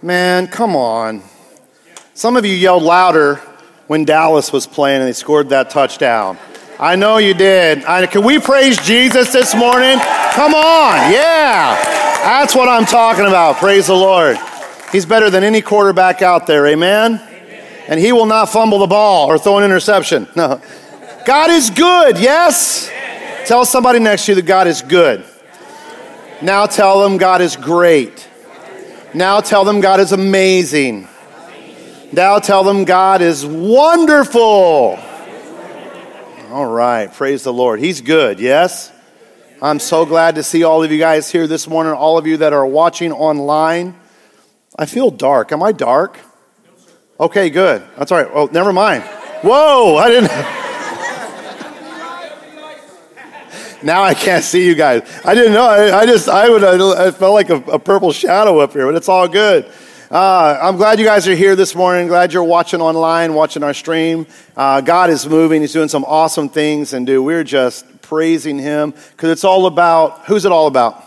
Man, come on. Some of you yelled louder when Dallas was playing and they scored that touchdown. I know you did. I, can we praise Jesus this morning? Come on, yeah. That's what I'm talking about. Praise the Lord. He's better than any quarterback out there, amen? amen. And he will not fumble the ball or throw an interception. No. God is good, yes? Tell somebody next to you that God is good. Now tell them God is great. Now tell them God is amazing. Now tell them God is wonderful. All right, praise the Lord. He's good, yes? I'm so glad to see all of you guys here this morning, all of you that are watching online. I feel dark. Am I dark? Okay, good. That's all right. Oh, never mind. Whoa, I didn't. now I can't see you guys. I didn't know. I, I just, I would, I felt like a, a, purple shadow up here, but it's all good. Uh, I'm glad you guys are here this morning. Glad you're watching online, watching our stream. Uh, God is moving. He's doing some awesome things, and dude, we're just praising Him because it's all about who's it all about?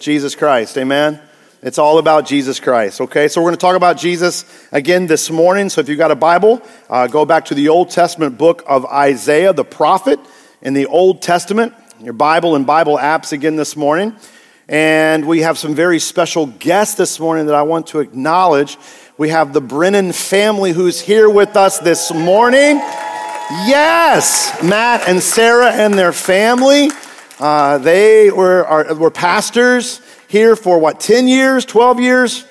Jesus Christ. Amen. It's all about Jesus Christ, okay? So we're going to talk about Jesus again this morning. So if you've got a Bible, uh, go back to the Old Testament book of Isaiah, the prophet in the Old Testament, your Bible and Bible apps again this morning. And we have some very special guests this morning that I want to acknowledge. We have the Brennan family who's here with us this morning. Yes, Matt and Sarah and their family. Uh, they were, are, were pastors here for what, 10 years, 12 years?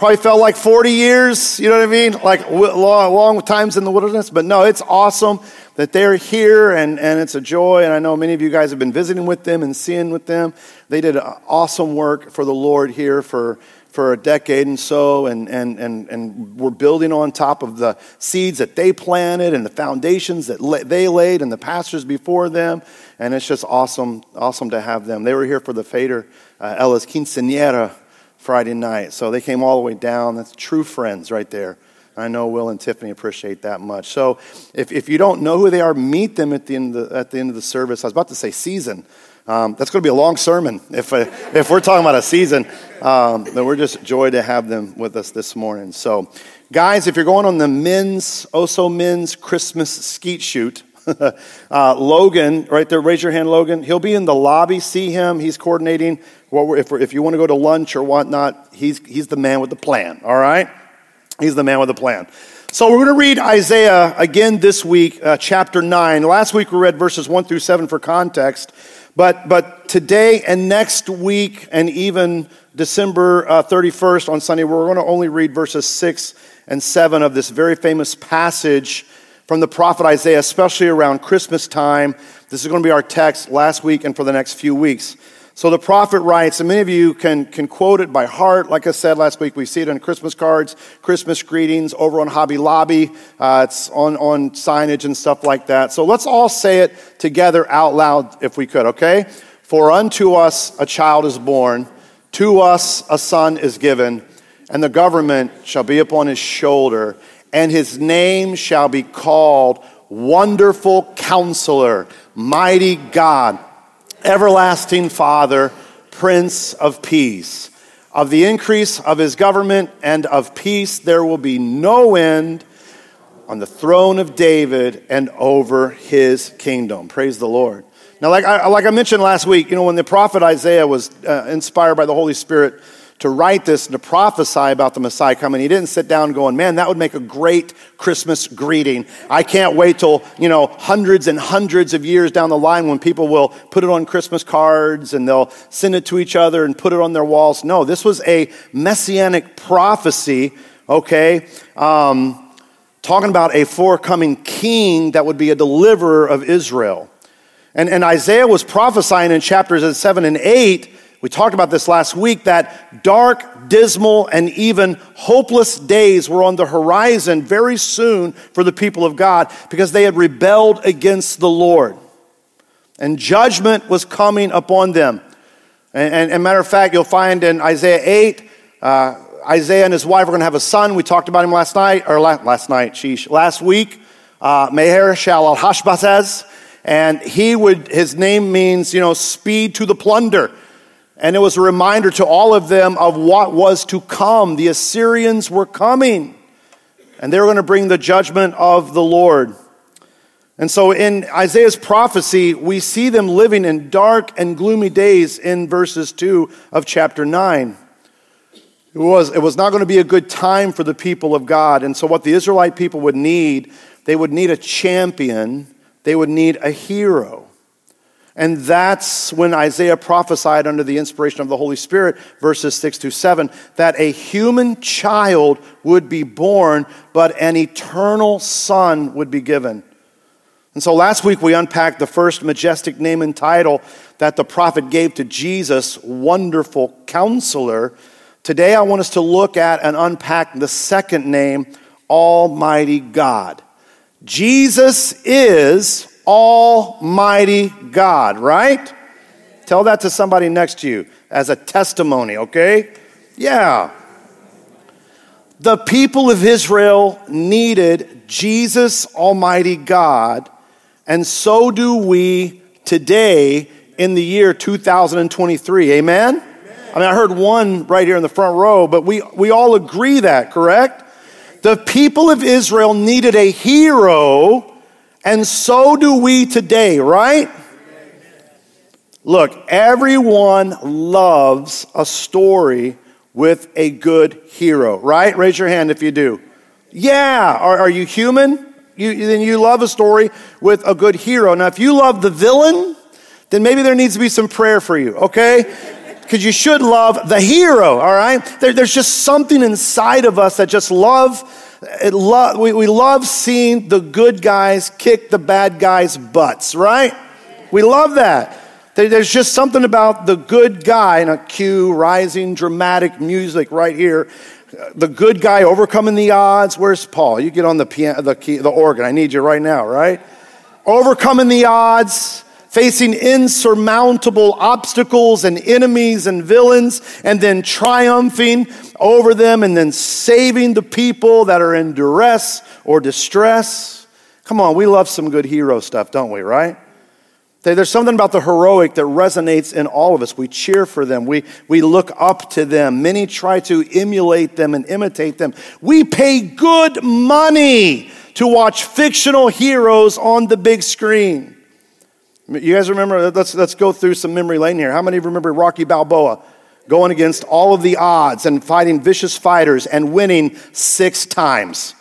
Probably felt like 40 years, you know what I mean? Like long, long times in the wilderness. But no, it's awesome that they're here and, and it's a joy. And I know many of you guys have been visiting with them and seeing with them. They did awesome work for the Lord here for, for a decade and so, and, and, and, and we're building on top of the seeds that they planted and the foundations that they laid and the pastors before them. And it's just awesome, awesome to have them. They were here for the Fader uh, Ella's Quinceañera Friday night. So they came all the way down. That's true friends right there. I know Will and Tiffany appreciate that much. So if, if you don't know who they are, meet them at the end of the, at the, end of the service. I was about to say season. Um, that's going to be a long sermon if, uh, if we're talking about a season. Um, but we're just joy to have them with us this morning. So, guys, if you're going on the men's, Oso men's Christmas skeet shoot, uh, Logan, right there, raise your hand, Logan. He'll be in the lobby. See him. He's coordinating. If, if you want to go to lunch or whatnot, he's, he's the man with the plan, all right? He's the man with the plan. So we're going to read Isaiah again this week, uh, chapter 9. Last week we read verses 1 through 7 for context. But, but today and next week, and even December uh, 31st on Sunday, we're going to only read verses 6 and 7 of this very famous passage from the prophet Isaiah, especially around Christmas time. This is going to be our text last week and for the next few weeks. So the prophet writes, and many of you can, can quote it by heart. Like I said last week, we see it on Christmas cards, Christmas greetings over on Hobby Lobby. Uh, it's on, on signage and stuff like that. So let's all say it together out loud if we could, okay? For unto us a child is born, to us a son is given, and the government shall be upon his shoulder and his name shall be called Wonderful Counselor, Mighty God, Everlasting Father, Prince of Peace. Of the increase of his government and of peace there will be no end on the throne of David and over his kingdom. Praise the Lord. Now, like I, like I mentioned last week, you know, when the prophet Isaiah was uh, inspired by the Holy Spirit to write this and to prophesy about the Messiah coming. He didn't sit down going, man, that would make a great Christmas greeting. I can't wait till, you know, hundreds and hundreds of years down the line when people will put it on Christmas cards and they'll send it to each other and put it on their walls. No, this was a messianic prophecy, okay? Um, talking about a forthcoming king that would be a deliverer of Israel. And, and Isaiah was prophesying in chapters 7 and 8 we talked about this last week that dark, dismal, and even hopeless days were on the horizon very soon for the people of God because they had rebelled against the Lord. And judgment was coming upon them. And, and, and matter of fact, you'll find in Isaiah 8, uh, Isaiah and his wife are going to have a son. We talked about him last night, or la- last night, sheesh, last week. Uh, Meher Shal al. And he would, his name means, you know, speed to the plunder. And it was a reminder to all of them of what was to come. The Assyrians were coming, and they were going to bring the judgment of the Lord. And so in Isaiah's prophecy, we see them living in dark and gloomy days in verses 2 of chapter 9. It was, it was not going to be a good time for the people of God. And so, what the Israelite people would need, they would need a champion, they would need a hero. And that's when Isaiah prophesied under the inspiration of the Holy Spirit, verses 6 to 7, that a human child would be born, but an eternal son would be given. And so last week we unpacked the first majestic name and title that the prophet gave to Jesus, Wonderful Counselor. Today I want us to look at and unpack the second name, Almighty God. Jesus is Almighty God, right? Tell that to somebody next to you as a testimony, okay? Yeah. The people of Israel needed Jesus, Almighty God, and so do we today in the year 2023. Amen? I mean, I heard one right here in the front row, but we, we all agree that, correct? The people of Israel needed a hero, and so do we today, right? Look, everyone loves a story with a good hero, right? Raise your hand if you do. Yeah. Are, are you human? You, then you love a story with a good hero. Now, if you love the villain, then maybe there needs to be some prayer for you, okay? because you should love the hero, all right? There, there's just something inside of us that just love, lo- we, we love seeing the good guys kick the bad guys' butts, right? We love that. there's just something about the good guy, and a cue, rising dramatic music right here. The good guy overcoming the odds. Where's Paul? You get on the piano, the, key, the organ. I need you right now, right? Overcoming the odds facing insurmountable obstacles and enemies and villains, and then triumphing over them, and then saving the people that are in duress or distress. Come on, we love some good hero stuff, don't we, right? There's something about the heroic that resonates in all of us. We cheer for them. We, we look up to them. Many try to emulate them and imitate them. We pay good money to watch fictional heroes on the big screen. You guys remember? Let's, let's go through some memory lane here. How many remember Rocky Balboa going against all of the odds and fighting vicious fighters and winning six times?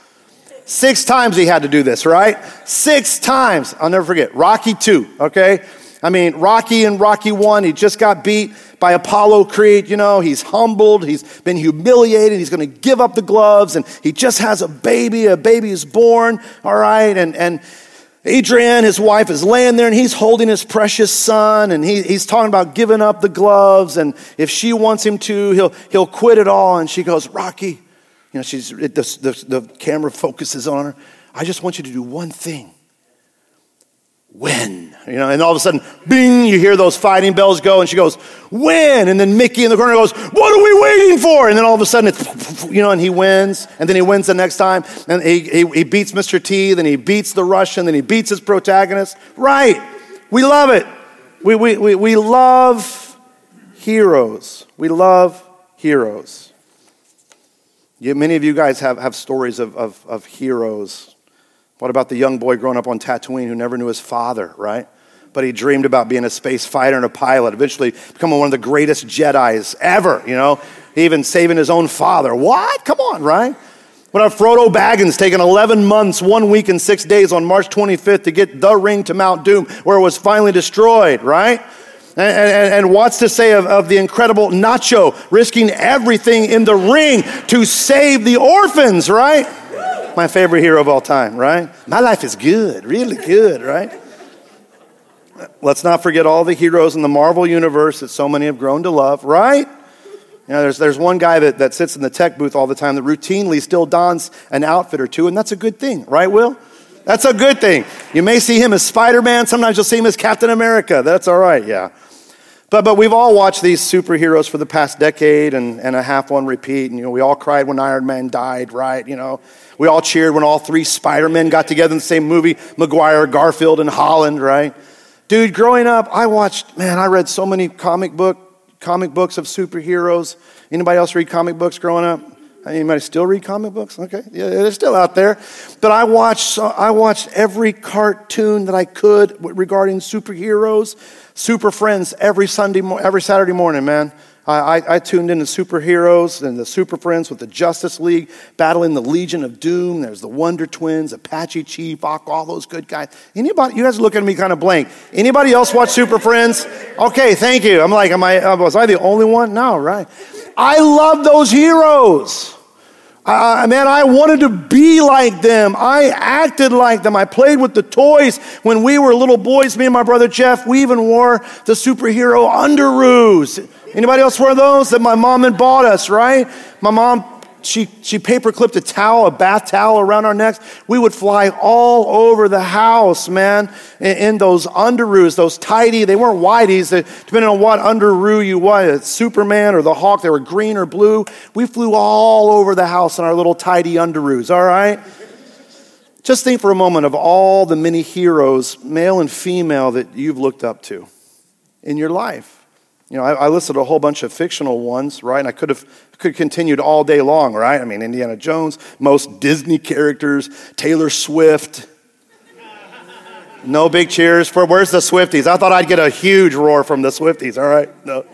Six times he had to do this, right? Six times. I'll never forget. Rocky 2, okay? I mean, Rocky and Rocky 1, he just got beat by Apollo Creed. You know, he's humbled, he's been humiliated, he's going to give up the gloves, and he just has a baby. A baby is born, all right? And, and, Adrian, his wife, is laying there and he's holding his precious son and he, he's talking about giving up the gloves. And if she wants him to, he'll, he'll quit it all. And she goes, Rocky, you know, she's, it, the, the, the camera focuses on her. I just want you to do one thing win. You know, and all of a sudden, bing, you hear those fighting bells go, and she goes, when? And then Mickey in the corner goes, what are we waiting for? And then all of a sudden, it's, you know, and he wins. And then he wins the next time. And he, he, he beats Mr. T, then he beats the Russian, then he beats his protagonist. Right. We love it. We, we, we, we love heroes. We love heroes. You, many of you guys have, have stories of, of, of heroes what about the young boy growing up on Tatooine who never knew his father, right? But he dreamed about being a space fighter and a pilot, eventually becoming one of the greatest Jedi's ever, you know, even saving his own father. What? Come on, right? What about Frodo Baggins taking 11 months, one week, and six days on March 25th to get the ring to Mount Doom, where it was finally destroyed, right? And, and, and, what's to say of, of the incredible Nacho risking everything in the ring to save the orphans, right? My favorite hero of all time, right? My life is good, really good, right? Let's not forget all the heroes in the Marvel universe that so many have grown to love, right? You know, there's, there's one guy that, that sits in the tech booth all the time that routinely still dons an outfit or two, and that's a good thing, right, Will? That's a good thing. You may see him as Spider Man, sometimes you'll see him as Captain America. That's all right, yeah. But, but we've all watched these superheroes for the past decade and, and a half on repeat. And, you know, we all cried when Iron Man died, right? You know, we all cheered when all three Spider-Men got together in the same movie, Maguire, Garfield, and Holland, right? Dude, growing up, I watched, man, I read so many comic book comic books of superheroes? Anybody else read comic books growing up? Anybody still read comic books? Okay, yeah, they're still out there. But I watched, I watched every cartoon that I could regarding superheroes, Super Friends every Sunday, every Saturday morning, man. I, I, tuned into superheroes and the Super Friends with the Justice League battling the Legion of Doom. There's the Wonder Twins, Apache Chief, all those good guys. Anybody? You guys are looking at me kind of blank. Anybody else watch Super Friends? Okay, thank you. I'm like, am I? Uh, was I the only one? No, right. I love those heroes. I, man, I wanted to be like them. I acted like them. I played with the toys when we were little boys. Me and my brother Jeff, we even wore the superhero underoos. Anybody else wear those that my mom had bought us, right? My mom she, she paper clipped a towel, a bath towel around our necks. We would fly all over the house, man, in, in those underoos, those tidy, they weren't whiteies, they, depending on what underoo you was, uh, Superman or the Hawk, they were green or blue. We flew all over the house in our little tidy underoos, all right? Just think for a moment of all the many heroes, male and female, that you've looked up to in your life. You know, I, I, listed a whole bunch of fictional ones, right? And I could have could have continued all day long, right? I mean, Indiana Jones, most Disney characters, Taylor Swift. No big cheers for where's the Swifties? I thought I'd get a huge roar from the Swifties, all right? No.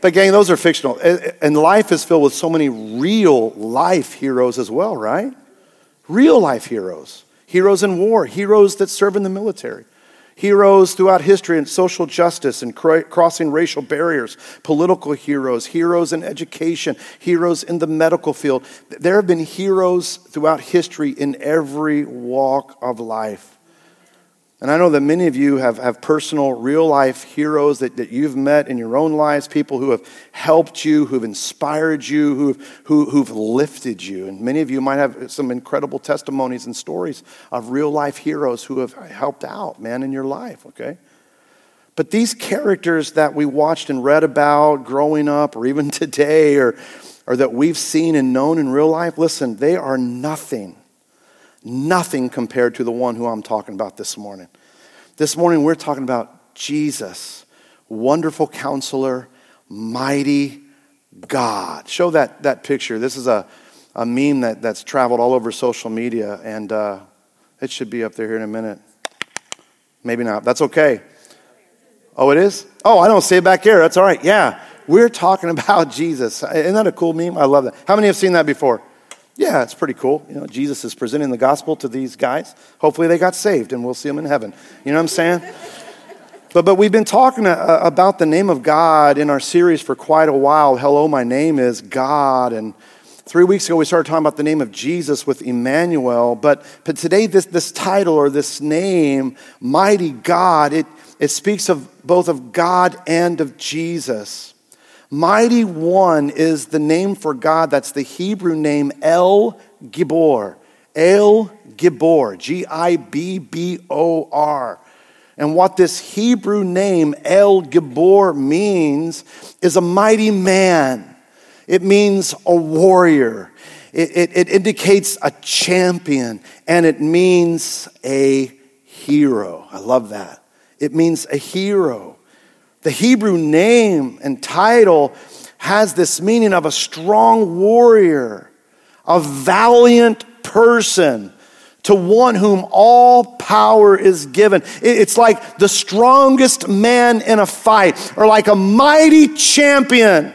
But, gang, those are fictional. And life is filled with so many real life heroes as well, right? Real life heroes. Heroes in war, heroes that serve in the military heroes throughout history in social justice and crossing racial barriers, political heroes, heroes in education, heroes in the medical field. There have been heroes throughout history in every walk of life. And I know that many of you have, have personal, real life heroes that, that you've met in your own lives, people who have helped you, who've inspired you, who've, who, who've lifted you. And many of you might have some incredible testimonies and stories of real life heroes who have helped out, man, in your life, okay? But these characters that we watched and read about growing up, or even today, or, or that we've seen and known in real life, listen, they are nothing Nothing compared to the one who I'm talking about this morning. This morning, we're talking about Jesus, wonderful counselor, mighty God. Show that, that picture. This is a, a meme that, that's traveled all over social media, and uh, it should be up there here in a minute. Maybe not. That's okay. Oh, it is? Oh, I don't see it back here. That's all right. Yeah. We're talking about Jesus. Isn't that a cool meme? I love that. How many have seen that before? Yeah, it's pretty cool. You know, Jesus is presenting the gospel to these guys. Hopefully they got saved and we'll see them in heaven. You know what I'm saying? But, but we've been talking uh, about the name of God in our series for quite a while. Hello, my name is God. And three weeks ago, we started talking about the name of Jesus with Emmanuel. But, but today, this, this title or this name, Mighty God, it, it speaks of both of God and of Jesus. Mighty One is the name for God. That's the Hebrew name El Gibbor. El Gibbor, G I B B O R. And what this Hebrew name, El Gibbor, means is a mighty man. It means a warrior. It, it, it, indicates a champion. And it means a hero. I love that. It means a hero. The Hebrew name and title has this meaning of a strong warrior, a valiant person, to one whom all power is given. It's like the strongest man in a fight, or like a mighty champion.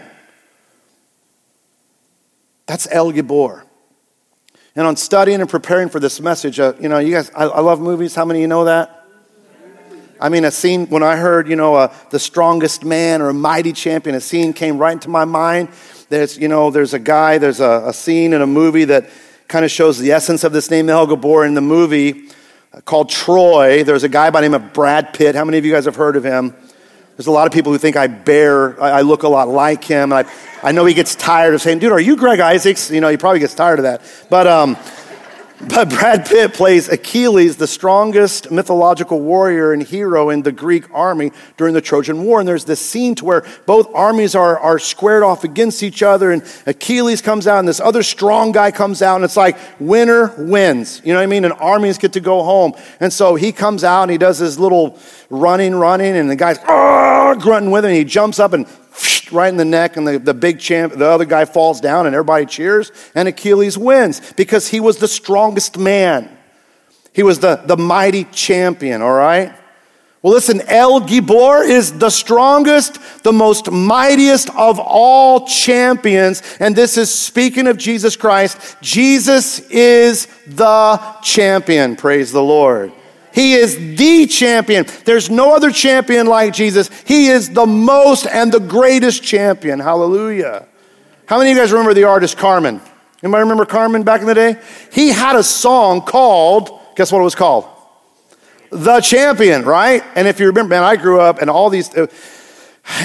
That's El Gibbor. And on studying and preparing for this message, uh, you know, you guys, I, I love movies. How many of you know that? I mean, a scene, when I heard, you know, uh, the strongest man or a mighty champion, a scene came right into my mind. There's, you know, there's a guy, there's a, a scene in a movie that kind of shows the essence of this name, El Gibbor, in the movie uh, called Troy. There's a guy by the name of Brad Pitt. How many of you guys have heard of him? There's a lot of people who think I bear, I look a lot like him. I, I know he gets tired of saying, dude, are you Greg Isaacs? You know, he probably gets tired of that. But, um, but Brad Pitt plays Achilles, the strongest mythological warrior and hero in the Greek army during the Trojan War. And there's this scene to where both armies are, are squared off against each other, and Achilles comes out, and this other strong guy comes out, and it's like winner wins. You know what I mean? And armies get to go home. And so he comes out and he does his little running, running, and the guy's grunting with him, and he jumps up and right in the neck, and the, the big champ, the other guy falls down, and everybody cheers, and Achilles wins because he was the strongest man. He was the, the mighty champion, all right? Well, listen, El Gibbor is the strongest, the most mightiest of all champions. And this is speaking of Jesus Christ. Jesus is the champion. Praise the Lord. He is the champion. There's no other champion like Jesus. He is the most and the greatest champion. Hallelujah. How many of you guys remember the artist Carmen? Anybody remember Carmen back in the day? He had a song called, guess what it was called? The Champion, right? And if you remember, man, I grew up and all these,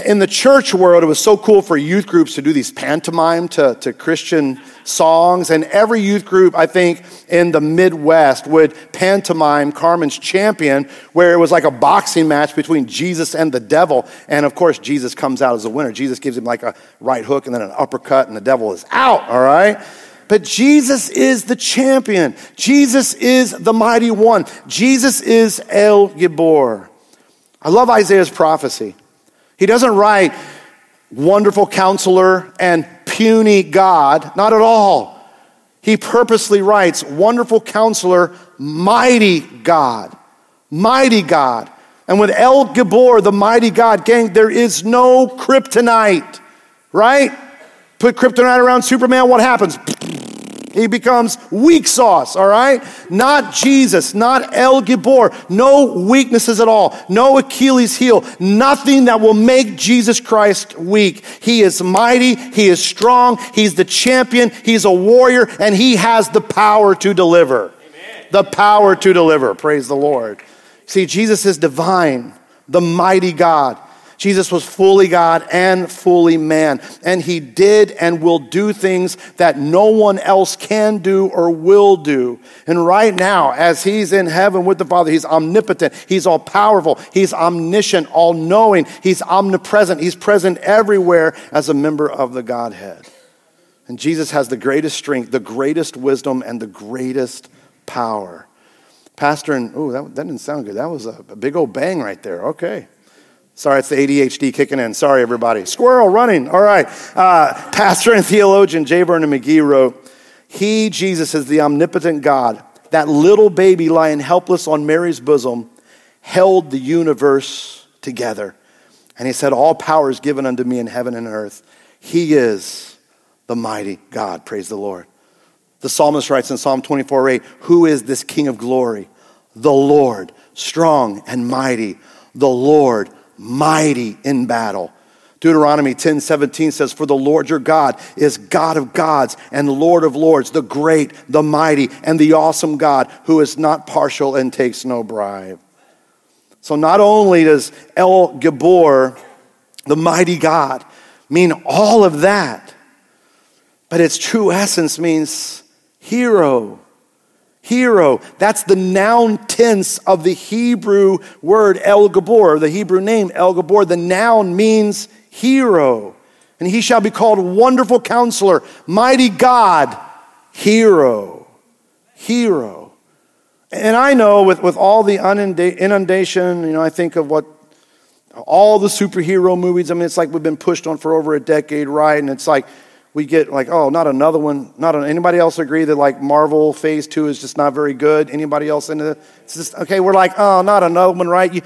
in the church world, it was so cool for youth groups to do these pantomime to, to Christian songs. And every youth group, I think, in the Midwest would pantomime Carmen's Champion, where it was like a boxing match between Jesus and the devil. And of course, Jesus comes out as a winner. Jesus gives him like a right hook and then an uppercut, and the devil is out, all right? But Jesus is the champion. Jesus is the mighty one. Jesus is El Gibbor. I love Isaiah's prophecy. He doesn't write wonderful counselor and puny God, not at all. He purposely writes wonderful counselor, mighty God, mighty God. And with El Gibbor, the mighty God, gang, there is no kryptonite, right? Put kryptonite around Superman, what happens? He becomes weak sauce, all right? Not Jesus, not El Gibbor, no weaknesses at all, no Achilles heel, nothing that will make Jesus Christ weak. He is mighty, he is strong, he's the champion, he's a warrior, and he has the power to deliver. Amen. The power to deliver. Praise the Lord. See, Jesus is divine, the mighty God. Jesus was fully God and fully man. And he did and will do things that no one else can do or will do. And right now, as he's in heaven with the Father, he's omnipotent, he's all powerful, he's omniscient, all knowing, he's omnipresent, he's present everywhere as a member of the Godhead. And Jesus has the greatest strength, the greatest wisdom, and the greatest power. Pastor, and oh, that, that didn't sound good. That was a, a big old bang right there. Okay. Sorry, it's the ADHD kicking in. Sorry, everybody. Squirrel running. All right. Uh, pastor and theologian J. Vernon McGee wrote, He, Jesus, is the omnipotent God. That little baby lying helpless on Mary's bosom held the universe together. And he said, All power is given unto me in heaven and earth. He is the mighty God. Praise the Lord. The psalmist writes in Psalm 24 8, Who is this King of glory? The Lord, strong and mighty. The Lord, mighty in battle. Deuteronomy 10 17 says, For the Lord your God is God of gods and Lord of lords, the great, the mighty, and the awesome God who is not partial and takes no bribe. So not only does El Gibbor, the mighty God, mean all of that, but its true essence means hero hero. That's the noun tense of the Hebrew word El Gabor, the Hebrew name El Gabor. The noun means hero. And he shall be called Wonderful Counselor, Mighty God, Hero. Hero. And I know with, with all the inundation, you know, I think of what all the superhero movies, I mean, it's like we've been pushed on for over a decade, right? And it's like, we get like, oh, not another one. Not an, anybody else agree that like Marvel Phase Two is just not very good? Anybody else into it? It's just okay. We're like, oh, not another one, right? You,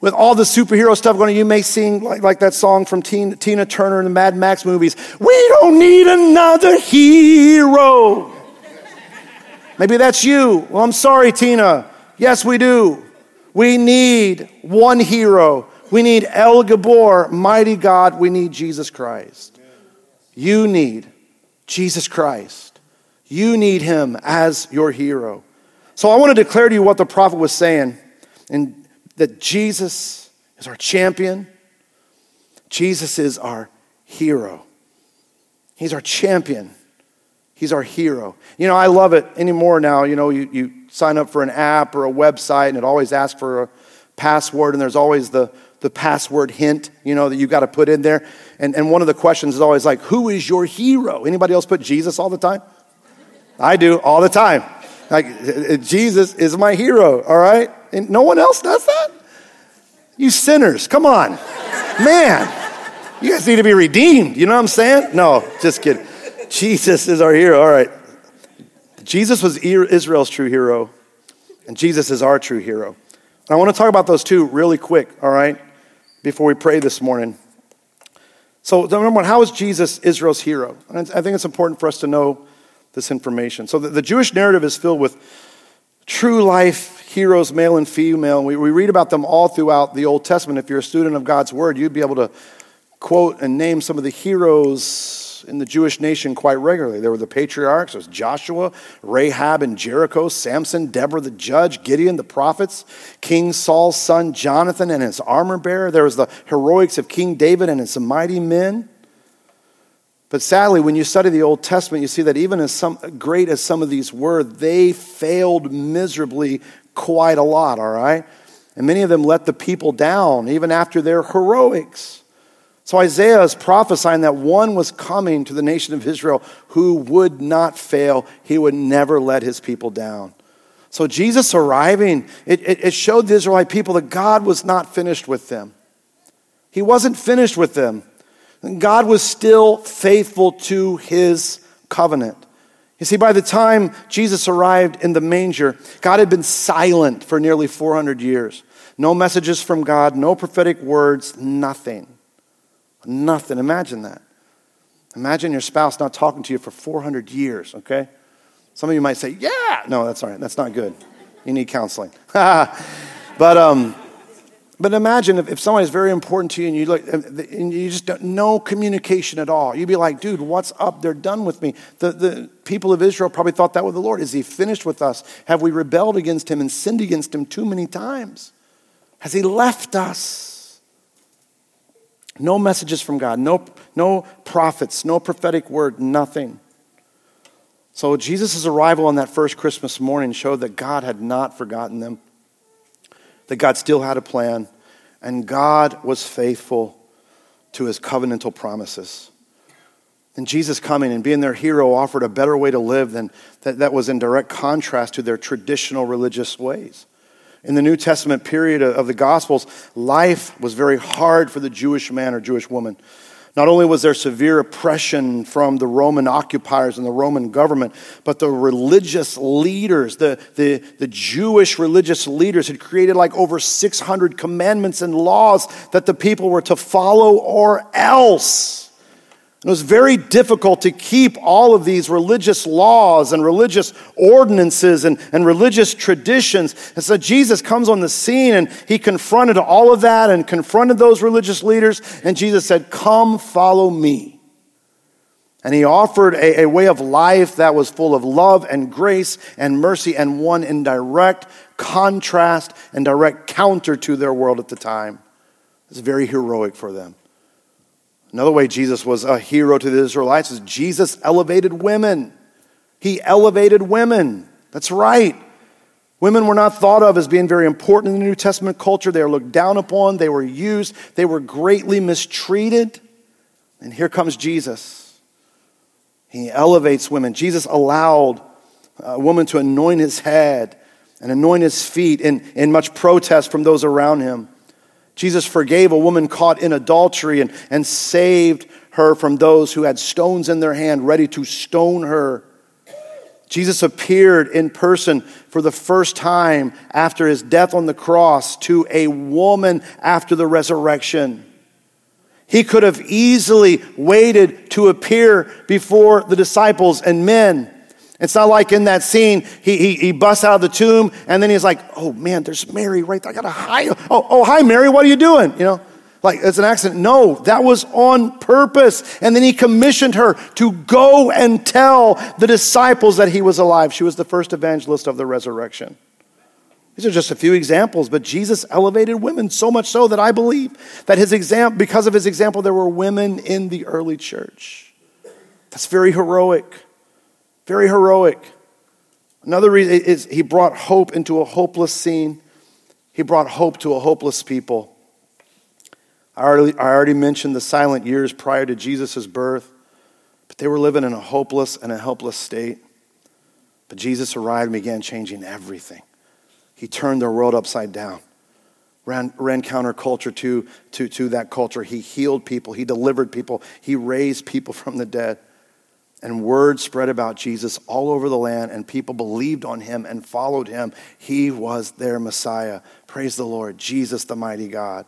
with all the superhero stuff going on, you may sing like, like that song from Tina, Tina Turner in the Mad Max movies. We don't need another hero. Maybe that's you. Well, I'm sorry, Tina. Yes, we do. We need one hero. We need El Gabor, mighty God. We need Jesus Christ. You need Jesus Christ. You need him as your hero. So I want to declare to you what the prophet was saying, and that Jesus is our champion. Jesus is our hero. He's our champion. He's our hero. You know, I love it anymore now. You know, you, you sign up for an app or a website, and it always asks for a password, and there's always the the password hint, you know, that you got to put in there. And, and one of the questions is always like, who is your hero? Anybody else put Jesus all the time? I do all the time. Like, eh, eh, Jesus is my hero, all right? And no one else does that? You sinners, come on. Man, You guys need to be redeemed. You know what I'm saying? No, just kidding. Jesus is our hero. All right. Jesus was Israel's true hero, and Jesus is our true hero. And I want to talk about those two really quick, all right, before we pray this morning. So, number one, how is Jesus Israel's hero? And I think it's important for us to know this information. So, the, the Jewish narrative is filled with true life heroes, male and female. We, we read about them all throughout the Old Testament. If you're a student of God's Word, you'd be able to quote and name some of the heroes in the Jewish nation quite regularly. There were the patriarchs, there was Joshua, Rahab and Jericho, Samson, Deborah the judge, Gideon, the prophets, King Saul's son Jonathan and his armor bearer. There was the heroics of King David and his mighty men. But sadly, when you study the Old Testament, you see that even as some, great as some of these were, they failed miserably quite a lot, all right? And many of them let the people down, even after their heroics. So Isaiah is prophesying that one was coming to the nation of Israel who would not fail. He would never let his people down. So Jesus arriving, it, it, it showed the Israelite people that God was not finished with them. He wasn't finished with them. God was still faithful to his covenant. You see, by the time Jesus arrived in the manger, God had been silent for nearly 400 years. No messages from God, no prophetic words, nothing. Nothing. Imagine that. Imagine your spouse not talking to you for 400 years, okay? Some of you might say, yeah. No, that's all right. That's not good. You need counseling. but, um, but imagine if, if somebody's very important to you and you, look, and you just don't, no communication at all. You'd be like, dude, what's up? They're done with me. The, the people of Israel probably thought that with the Lord. Is he finished with us? Have we rebelled against him and sinned against him too many times? Has he left us? No messages from God, no, no prophets, no prophetic word, nothing. So Jesus' arrival on that first Christmas morning showed that God had not forgotten them, that God still had a plan, and God was faithful to his covenantal promises. And Jesus coming and being their hero offered a better way to live than that, that was in direct contrast to their traditional religious ways. In the New Testament period of the Gospels, life was very hard for the Jewish man or Jewish woman. Not only was there severe oppression from the Roman occupiers and the Roman government, but the religious leaders, the, the, the Jewish religious leaders, had created like over 600 commandments and laws that the people were to follow or else. It was very difficult to keep all of these religious laws and religious ordinances and, and religious traditions. And so Jesus comes on the scene and he confronted all of that and confronted those religious leaders. And Jesus said, Come, follow me. And he offered a, a way of life that was full of love and grace and mercy and one in direct contrast and direct counter to their world at the time. It's very heroic for them. Another way Jesus was a hero to the Israelites is Jesus elevated women. He elevated women. That's right. Women were not thought of as being very important in the New Testament culture. They were looked down upon, they were used, they were greatly mistreated. And here comes Jesus. He elevates women. Jesus allowed uh, a woman to anoint his head and anoint his feet in, in much protest from those around him. Jesus forgave a woman caught in adultery and, and saved her from those who had stones in their hand, ready to stone her. Jesus appeared in person for the first time after his death on the cross to a woman after the resurrection. He could have easily waited to appear before the disciples and men. It's not like in that scene, he, he, he, busts out of the tomb and then he's like, oh man, there's Mary right there. I got to hide. Oh, oh, hi, Mary, what are you doing? You know, like it's an accident. No, that was on purpose. And then he commissioned her to go and tell the disciples that he was alive. She was the first evangelist of the resurrection. These are just a few examples, but Jesus elevated women so much so that I believe that his example, because of his example, there were women in the early church. That's very heroic. Very heroic. Another reason is he brought hope into a hopeless scene. He brought hope to a hopeless people. I already, I already mentioned the silent years prior to Jesus' birth, but they were living in a hopeless and a helpless state. But Jesus arrived and began changing everything. He turned their world upside down. ran, ran counterculture to, to, to that culture. He healed people, he delivered people, he raised people from the dead. And word spread about Jesus all over the land, and people believed on him and followed him. He was their Messiah. Praise the Lord. Jesus, the mighty God.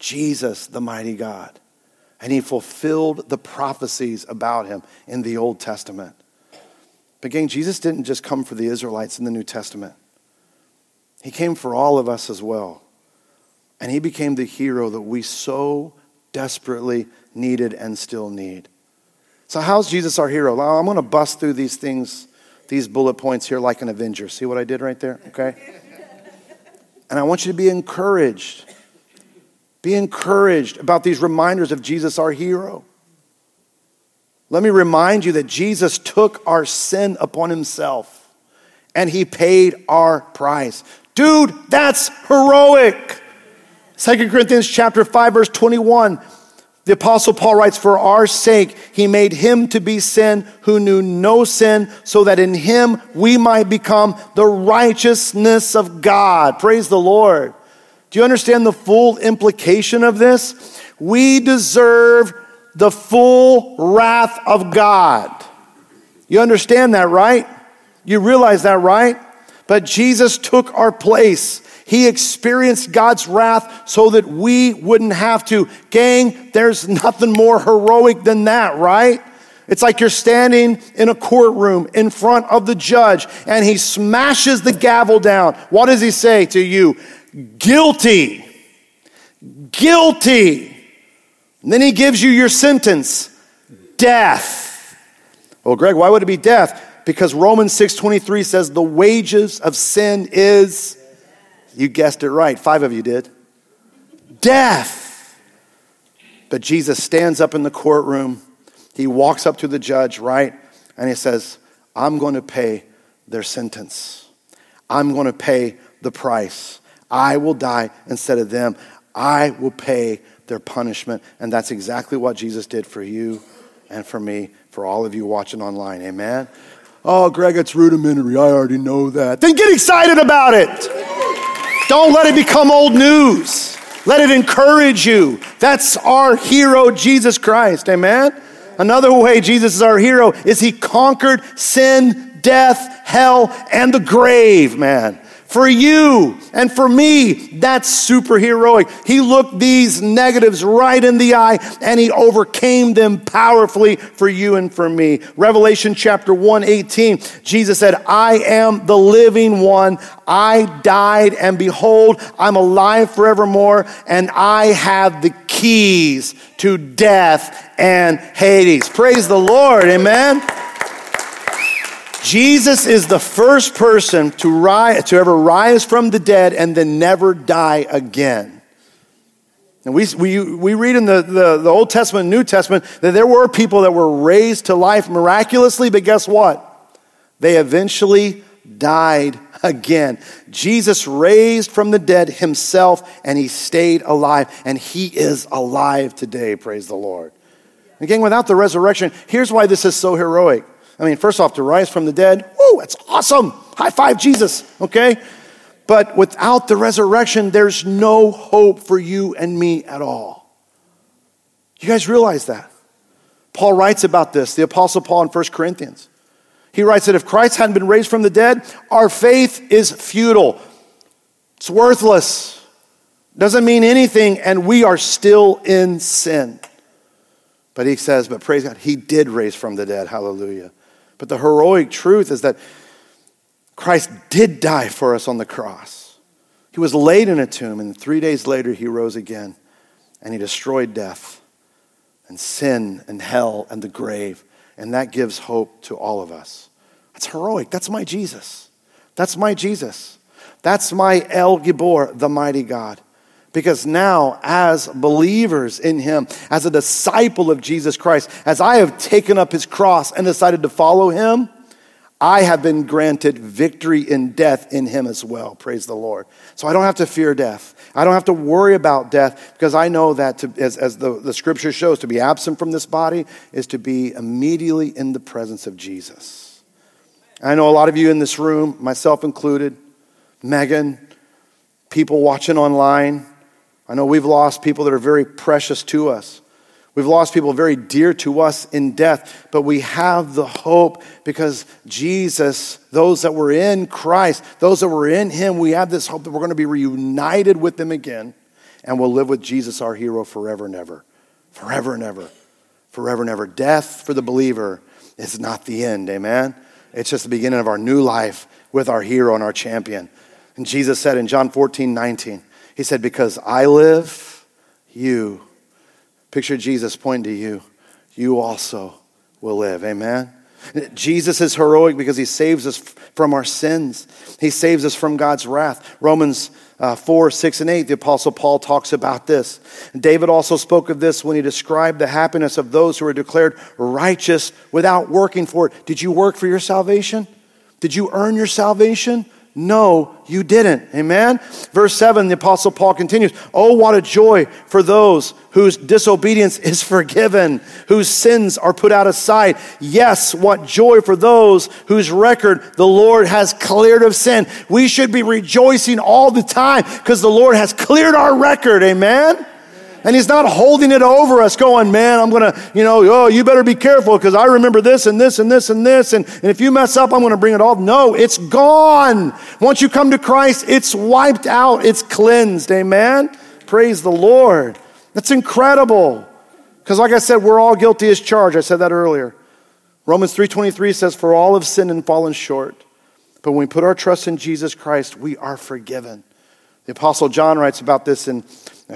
Jesus, the mighty God. And he fulfilled the prophecies about him in the Old Testament. But, gang, Jesus didn't just come for the Israelites in the New Testament, he came for all of us as well. And he became the hero that we so desperately needed and still need. So, how's Jesus our hero? I'm going to bust through these things, these bullet points here like an Avenger. See what I did right there? Okay? And I want you to be encouraged. Be encouraged about these reminders of Jesus, our hero. Let me remind you that Jesus took our sin upon himself and he paid our price. Dude, that's heroic. Second Corinthians chapter 5 verse 21. The apostle Paul writes, For our sake, he made him to be sin who knew no sin, so that in him we might become the righteousness of God. Praise the Lord. Do you understand the full implication of this? We deserve the full wrath of God. You understand that, right? You realize that, right? But Jesus took our place. He experienced God's wrath so that we wouldn't have to. Gang, there's nothing more heroic than that, right? It's like you're standing in a courtroom in front of the judge and he smashes the gavel down. What does he say to you? Guilty. Guilty. And then he gives you your sentence death. Well, Greg, why would it be death? Because Romans 6:23 says the wages of sin is you guessed it right. 5 of you did. Death. But Jesus stands up in the courtroom. He walks up to the judge, right? And he says, "I'm going to pay their sentence. I'm going to pay the price. I will die instead of them. I will pay their punishment. And that's exactly what Jesus did for you and for me, for all of you watching online. Amen. Oh, Greg, it's rudimentary. I already know that. Then get excited about it. Don't let it become old news. Let it encourage you. That's our hero, Jesus Christ. Amen. Another way Jesus is our hero is he conquered sin, death, hell, and the grave, man for you and for me. That's superheroic. He looked these negatives right in the eye and he overcame them powerfully for you and for me. Revelation chapter 1 18, Jesus said, I am the living one. I died and behold, I'm alive forevermore and I have the keys to death and Hades. Praise the Lord. Amen. Jesus is the first person to, rise, to ever rise from the dead and then never die again. And we, we, we read in the, the, the Old Testament and New Testament that there were people that were raised to life miraculously, but guess what? They eventually died again. Jesus raised from the dead himself and he stayed alive, and he is alive today, praise the Lord. Again, without the resurrection, here's why this is so heroic. I mean, first off, to rise from the dead, whoo, that's awesome. High five, Jesus, okay? But without the resurrection, there's no hope for you and me at all. You guys realize that? Paul writes about this, the Apostle Paul in 1 Corinthians. He writes that if Christ hadn't been raised from the dead, our faith is futile. It's worthless. Doesn't mean anything, and we are still in sin. But he says, but praise God, he did raise from the dead. Hallelujah. But the heroic truth is that Christ did die for us on the cross. He was laid in a tomb, and three days later, he rose again, and he destroyed death and sin and hell and the grave. And that gives hope to all of us. That's heroic. That's my Jesus. That's my Jesus. That's my El Gibbor, the mighty God. Because now, as believers in Him, as a disciple of Jesus Christ, as I have taken up His cross and decided to follow Him, I have been granted victory in death in Him as well. Praise the Lord. So I don't have to fear death. I don't have to worry about death because I know that, to, as, as the, the scripture shows, to be absent from this body is to be immediately in the presence of Jesus. I know a lot of you in this room, myself included, Megan, people watching online. I know we've lost people that are very precious to us. We've lost people very dear to us in death, but we have the hope because Jesus, those that were in Christ, those that were in Him, we have this hope that we're going to be reunited with them again and we'll live with Jesus, our hero, forever and ever. Forever and ever. Forever and ever. Death for the believer is not the end, amen? It's just the beginning of our new life with our hero and our champion. And Jesus said in John 14, 19, He said, Because I live, you Picture Jesus pointing to you. You also will live. Amen. Jesus is heroic because he saves us from our sins. He saves us from God's wrath. Romans uh, 4, 6, and 8, the Apostle Paul talks about this. David also spoke of this when he described the happiness of those who are declared righteous without working for it. Did you work for your salvation? Did you earn your salvation? No, you didn't. Amen? Verse 7, the Apostle Paul continues Oh, what a joy for those whose disobedience is forgiven, whose sins are put out of sight. Yes, what joy for those whose record the Lord has cleared of sin. We should be rejoicing all the time because the Lord has cleared our record. Amen? And he's not holding it over us, going, man, I'm going to, you know, oh, you better be careful because I remember this and this and this and this. And, and if you mess up, I'm going to bring it all. No, it's gone. Once you come to Christ, it's wiped out, it's cleansed. Amen? Praise the Lord. That's incredible. Because like I said, we're all guilty as charged. I said that earlier. Romans 3.23 says, for all have sinned and fallen short. But when we put our trust in Jesus Christ, we are forgiven. The Apostle John writes about this in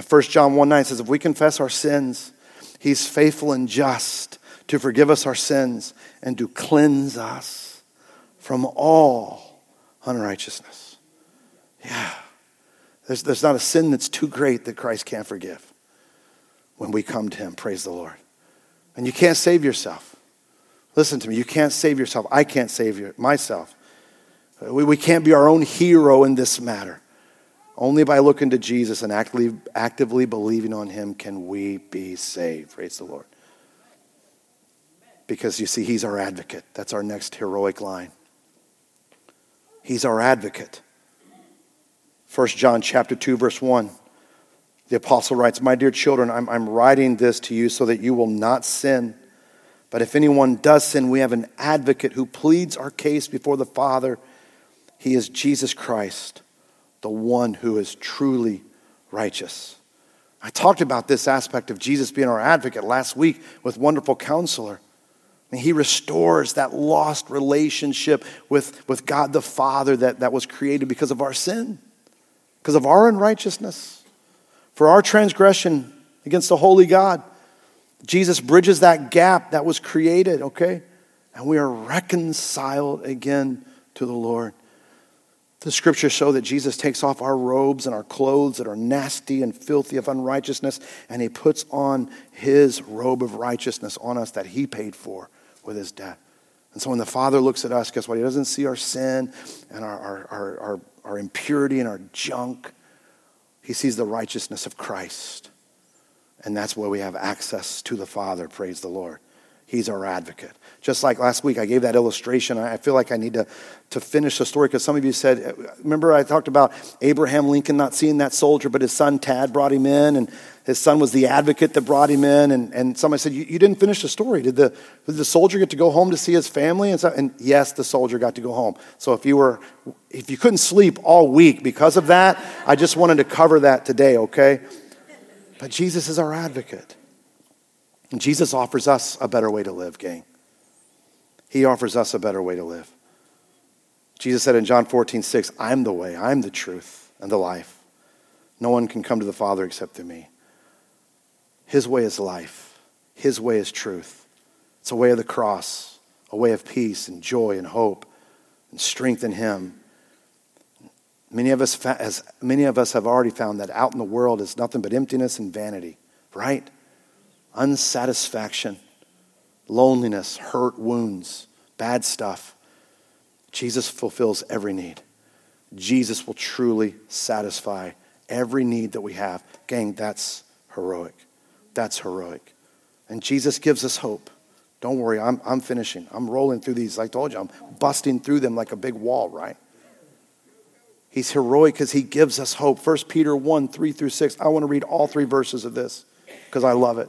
1 John 1 9 says, If we confess our sins, he's faithful and just to forgive us our sins and to cleanse us from all unrighteousness. Yeah. There's, there's not a sin that's too great that Christ can't forgive when we come to him. Praise the Lord. And you can't save yourself. Listen to me. You can't save yourself. I can't save myself. We, we can't be our own hero in this matter. Only by looking to Jesus and actively, actively believing on him can we be saved. Praise the Lord. Because you see, he's our advocate. That's our next heroic line. He's our advocate. 1 John chapter 2, verse 1. The apostle writes, My dear children, I'm, I'm writing this to you so that you will not sin. But if anyone does sin, we have an advocate who pleads our case before the Father. He is Jesus Christ the one who is truly righteous. I talked about this aspect of Jesus being our advocate last week with Wonderful Counselor. Mean, he restores that lost relationship with, with God the Father that, that was created because of our sin, because of our unrighteousness, for our transgression against the holy God. Jesus bridges that gap that was created, okay? And we are reconciled again to the Lord. The scriptures show that Jesus takes off our robes and our clothes that are nasty and filthy of unrighteousness, and he puts on his robe of righteousness on us that he paid for with his death. And so when the Father looks at us, guess what? He doesn't see our sin and our, our, our, our, our impurity and our junk. He sees the righteousness of Christ. And that's where we have access to the Father. Praise the Lord. He's our advocate. Just like last week, I gave that illustration. I feel like I need to, to finish the story because some of you said, uh, remember, I talked about Abraham Lincoln not seeing that soldier, but his son Tad brought him in, and his son was the advocate that brought him in. And, and somebody said, you, you didn't finish the story. Did the, did the soldier get to go home to see his family? And, so, and yes, the soldier got to go home. So if you, were, if you couldn't sleep all week because of that, I just wanted to cover that today, okay? But Jesus is our advocate. Jesus offers us a better way to live, gang. He offers us a better way to live. Jesus said in John 14, 6, I'm the way, I'm the truth, and the life. No one can come to the Father except through me. His way is life, His way is truth. It's a way of the cross, a way of peace and joy and hope and strength in Him. Many of us, as many of us have already found that out in the world is nothing but emptiness and vanity, right? Unsatisfaction loneliness, hurt, wounds, bad stuff. Jesus fulfills every need. Jesus will truly satisfy every need that we have. Gang, that's heroic. That's heroic. And Jesus gives us hope. Don't worry, I'm, I'm finishing. I'm rolling through these. I told you, I'm busting through them like a big wall, right? He's heroic because he gives us hope. 1 Peter 1 3 through 6. I want to read all three verses of this because I love it.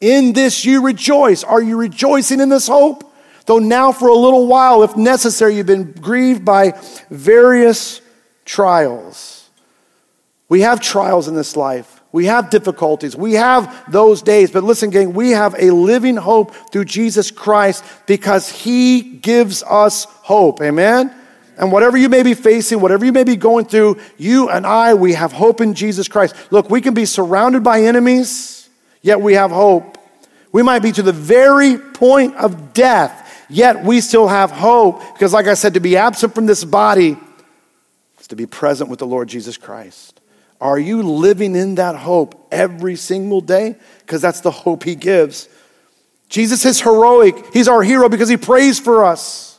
In this you rejoice. Are you rejoicing in this hope? Though now, for a little while, if necessary, you've been grieved by various trials. We have trials in this life. We have difficulties. We have those days. But listen, gang, we have a living hope through Jesus Christ because he gives us hope. Amen? And whatever you may be facing, whatever you may be going through, you and I, we have hope in Jesus Christ. Look, we can be surrounded by enemies, yet we have hope. We might be to the very point of death, yet we still have hope. Because, like I said, to be absent from this body is to be present with the Lord Jesus Christ. Are you living in that hope every single day? Because that's the hope he gives. Jesus is heroic. He's our hero because he prays for us.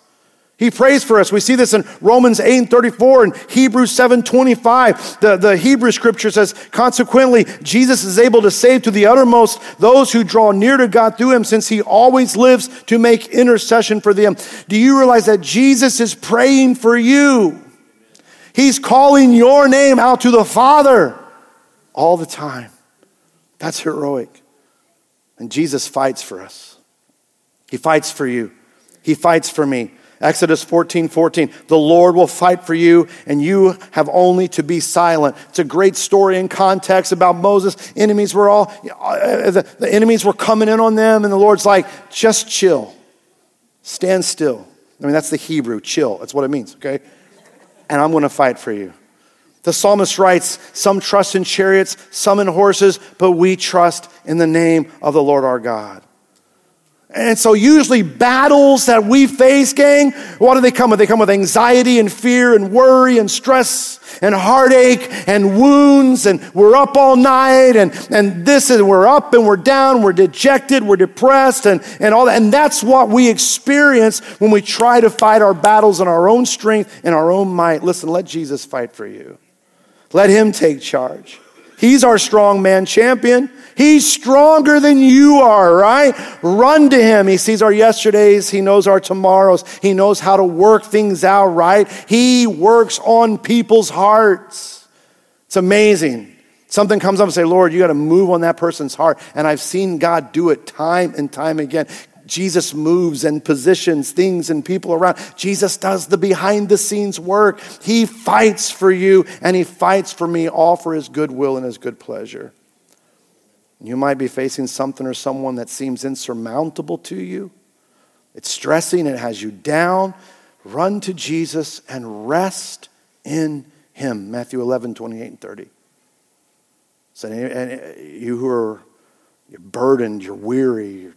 He prays for us. We see this in Romans 8 and 34 and Hebrews 7 25. The, the Hebrew scripture says, consequently, Jesus is able to save to the uttermost those who draw near to God through him, since he always lives to make intercession for them. Do you realize that Jesus is praying for you? He's calling your name out to the Father all the time. That's heroic. And Jesus fights for us. He fights for you. He fights for me. Exodus 14, 14. The Lord will fight for you, and you have only to be silent. It's a great story in context about Moses. Enemies were all, uh, the, the enemies were coming in on them, and the Lord's like, just chill. Stand still. I mean, that's the Hebrew, chill. That's what it means, okay? And I'm going to fight for you. The psalmist writes, Some trust in chariots, some in horses, but we trust in the name of the Lord our God. And so, usually, battles that we face, gang, what do they come with? They come with anxiety and fear and worry and stress and heartache and wounds, and we're up all night, and, and this is we're up and we're down, we're dejected, we're depressed, and, and all that. And that's what we experience when we try to fight our battles in our own strength and our own might. Listen, let Jesus fight for you, let Him take charge. He's our strong man champion. He's stronger than you are, right? Run to him. He sees our yesterdays. He knows our tomorrows. He knows how to work things out, right? He works on people's hearts. It's amazing. Something comes up and say, Lord, you got to move on that person's heart. And I've seen God do it time and time again. Jesus moves and positions things and people around. Jesus does the behind the scenes work. He fights for you and he fights for me, all for his goodwill and his good pleasure. You might be facing something or someone that seems insurmountable to you. It's stressing, it has you down. Run to Jesus and rest in him. Matthew 11, 28 and 30. So, and you who are you're burdened, you're weary, you're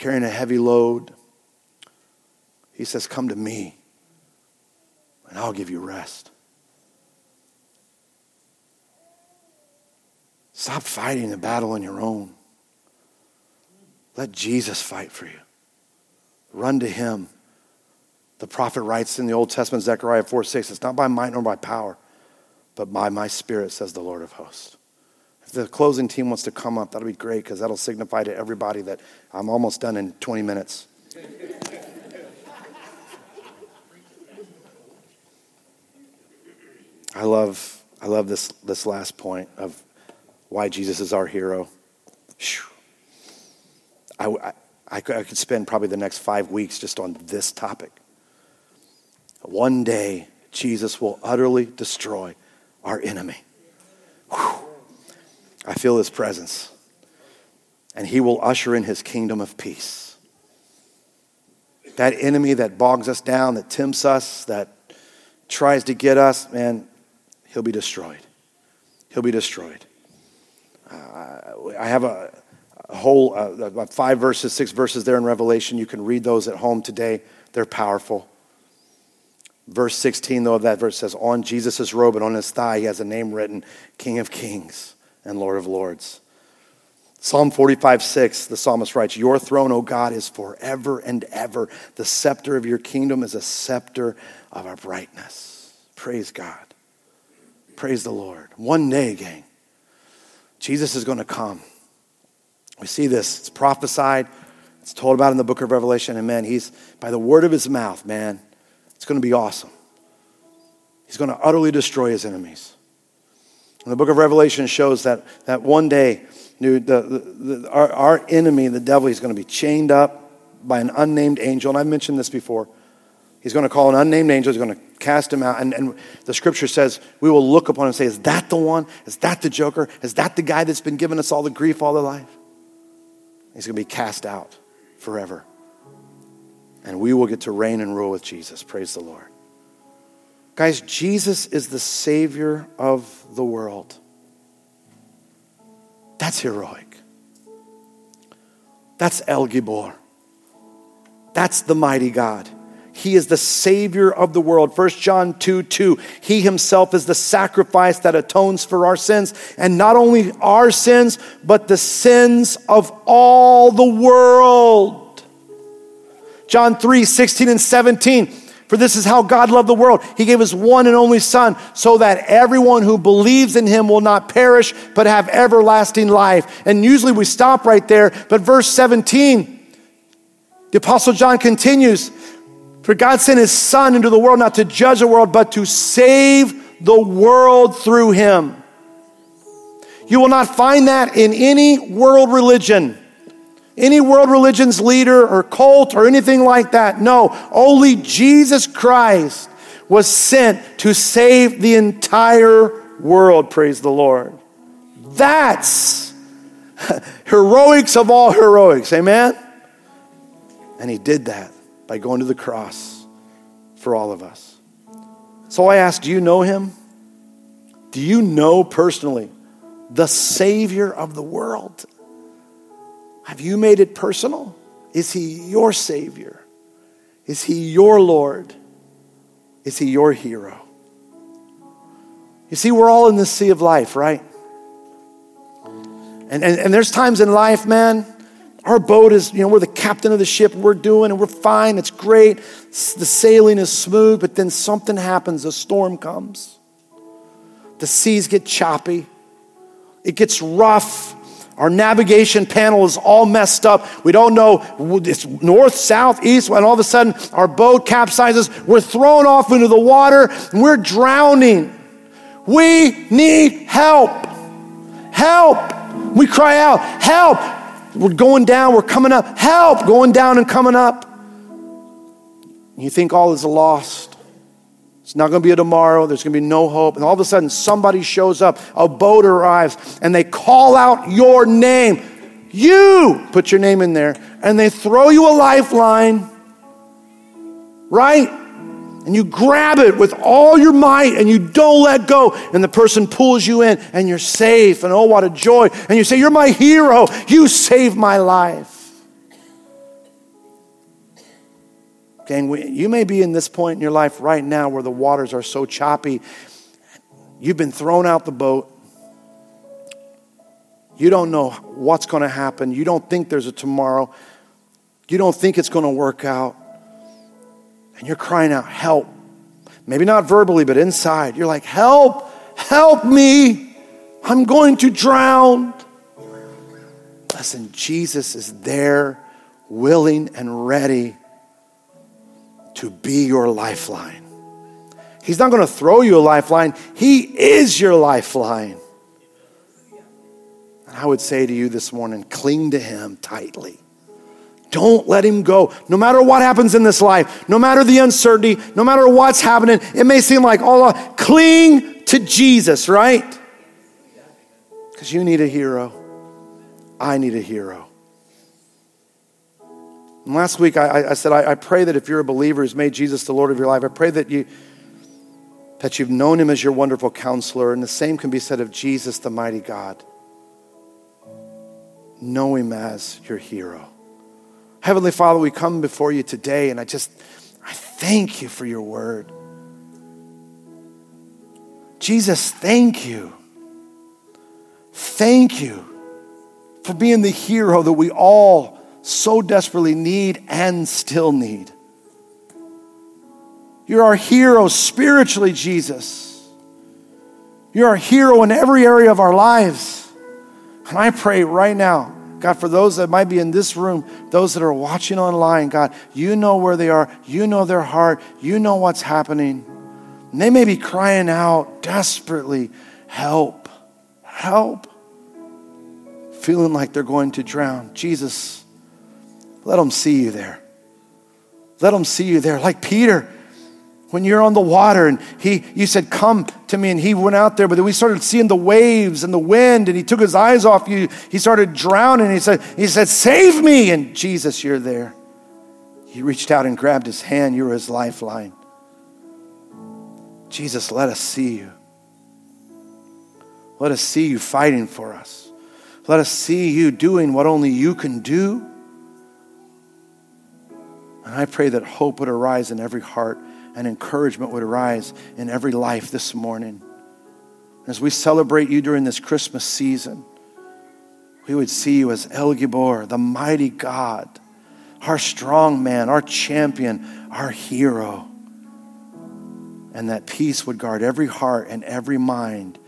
carrying a heavy load. He says, Come to me, and I'll give you rest. Stop fighting the battle on your own. Let Jesus fight for you. Run to him. The prophet writes in the Old Testament, Zechariah 4 6, it's not by might nor by power, but by my spirit, says the Lord of hosts. If the closing team wants to come up, that'll be great because that'll signify to everybody that I'm almost done in 20 minutes. I love, I love this, this last point of why Jesus is our hero. I, I, I could spend probably the next five weeks just on this topic. One day, Jesus will utterly destroy our enemy. I feel his presence. And he will usher in his kingdom of peace. That enemy that bogs us down, that tempts us, that tries to get us, man, he'll be destroyed. He'll be destroyed. Uh, I have a, a whole uh, five verses, six verses there in Revelation. You can read those at home today. They're powerful. Verse 16, though, of that verse says, On Jesus' robe and on his thigh, he has a name written King of Kings and Lord of Lords. Psalm 45, 6, the psalmist writes, Your throne, O God, is forever and ever. The scepter of your kingdom is a scepter of our brightness. Praise God. Praise the Lord. One day, gang, Jesus is going to come. We see this. It's prophesied. It's told about in the book of Revelation. And man, he's, by the word of his mouth, man, it's going to be awesome. He's going to utterly destroy his enemies. The book of Revelation shows that, that one day, dude, the, the, the, our, our enemy, the devil, he's going to be chained up by an unnamed angel. And I've mentioned this before. He's going to call an unnamed angel. He's going to cast him out. And, and the scripture says we will look upon him and say, Is that the one? Is that the joker? Is that the guy that's been giving us all the grief all the life? He's going to be cast out forever. And we will get to reign and rule with Jesus. Praise the Lord. Guys, Jesus is the Savior of the world. That's heroic. That's El Gibbor. That's the mighty God. He is the Savior of the world. 1 John 2 2. He himself is the sacrifice that atones for our sins. And not only our sins, but the sins of all the world. John 3 16 and 17. For this is how God loved the world. He gave his one and only Son so that everyone who believes in him will not perish, but have everlasting life. And usually we stop right there, but verse 17, the Apostle John continues for God sent his Son into the world not to judge the world, but to save the world through him. You will not find that in any world religion, any world religion's leader or cult or anything like that. No, only Jesus Christ was sent to save the entire world. Praise the Lord. That's heroics of all heroics. Amen? And he did that by going to the cross for all of us. So I ask, do you know him? Do you know personally the Savior of the world? Have you made it personal? Is he your Savior? Is he your Lord? Is he your hero? You see, we're all in the sea of life, right? And, and, and there's times in life, man, our boat is, you know, we're the captain of the ship, we're doing, and we're fine, it's great. The sailing is smooth, but then something happens, a storm comes. The seas get choppy, it gets rough. Our navigation panel is all messed up. We don't know it's north, south, east, and all of a sudden our boat capsizes. We're thrown off into the water and we're drowning. We need help. Help. We cry out, Help. We're going down, we're coming up. Help! Going down and coming up. You think all is lost. It's not going to be a tomorrow. There's going to be no hope. And all of a sudden, somebody shows up. A boat arrives, and they call out your name. You put your name in there, and they throw you a lifeline, right? and you grab it with all your might and you don't let go and the person pulls you in and you're safe and oh what a joy and you say you're my hero you saved my life you may be in this point in your life right now where the waters are so choppy you've been thrown out the boat you don't know what's going to happen you don't think there's a tomorrow you don't think it's going to work out and you're crying out, Help. Maybe not verbally, but inside. You're like, Help, help me. I'm going to drown. Listen, Jesus is there, willing and ready to be your lifeline. He's not going to throw you a lifeline, He is your lifeline. And I would say to you this morning cling to Him tightly. Don't let him go. No matter what happens in this life, no matter the uncertainty, no matter what's happening, it may seem like all cling to Jesus, right? Because you need a hero. I need a hero. And last week I, I said, I, I, pray that if you're a believer who's made Jesus the Lord of your life, I pray that you that you've known him as your wonderful counselor, and the same can be said of Jesus, the mighty God. Know him as your hero. Heavenly Father, we come before you today, and I just, I thank you for your word. Jesus, thank you. Thank you for being the hero that we all so desperately need and still need. You're our hero spiritually, Jesus. You're our hero in every area of our lives. And I pray right now, God, for those that might be in this room, those that are watching online, God, you know where they are. You know their heart. You know what's happening. And they may be crying out desperately, help, help, feeling like they're going to drown. Jesus, let them see you there. Let them see you there. Like Peter, when you're on the water and he you said come to me and he went out there but then we started seeing the waves and the wind and he took his eyes off you. He started drowning he said he said save me! And jesus you're there. He reached out and grabbed his hand. You were his lifeline. Jesus let us see you. Let us see you fighting for us. Let us see you doing what only you can do and i pray that hope would arise in every heart and encouragement would arise in every life this morning. As we celebrate you during this Christmas season, we would see you as El Gibbor, the mighty God, our strong man, our champion, our hero. And that peace would guard every heart and every mind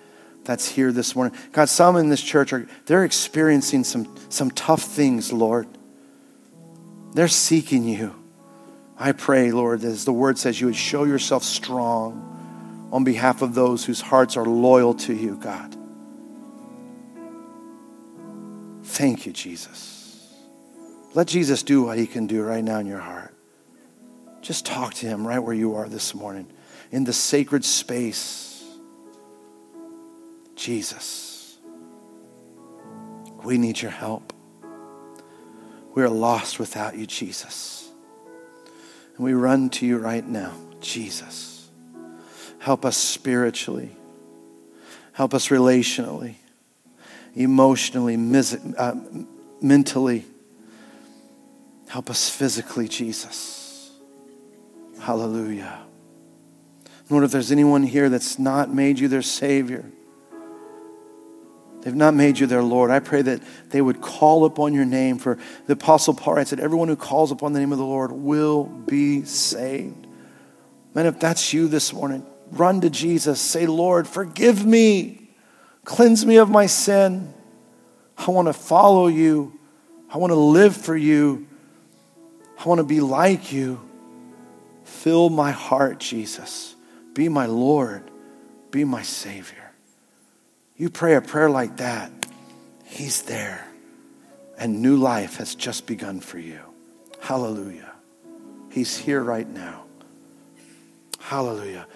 that's here this morning. God, some in this church are they're experiencing some, some tough things, Lord. They're seeking you. I pray, Lord, as the word says, you would show yourself strong on behalf of those whose hearts are loyal to you, God. Thank you, Jesus. Let Jesus do what he can do right now in your heart. Just talk to him right where you are this morning in the sacred space. Jesus, we need your help. We are lost without you, Jesus. And we run to you right now, Jesus. Help us spiritually, help us relationally, emotionally, uh, mentally. Help us physically, Jesus. Hallelujah. Lord, if there's anyone here that's not made you their Savior, They've not made you their Lord. I pray that they would call upon your name. For the Apostle Paul writes that everyone who calls upon the name of the Lord will be saved. Man, if that's you this morning, run to Jesus. Say, Lord, forgive me. Cleanse me of my sin. I want to follow you. I want to live for you. I want to be like you. Fill my heart, Jesus. Be my Lord. Be my Savior. You pray a prayer like that, He's there. And new life has just begun for you. Hallelujah. He's here right now. Hallelujah.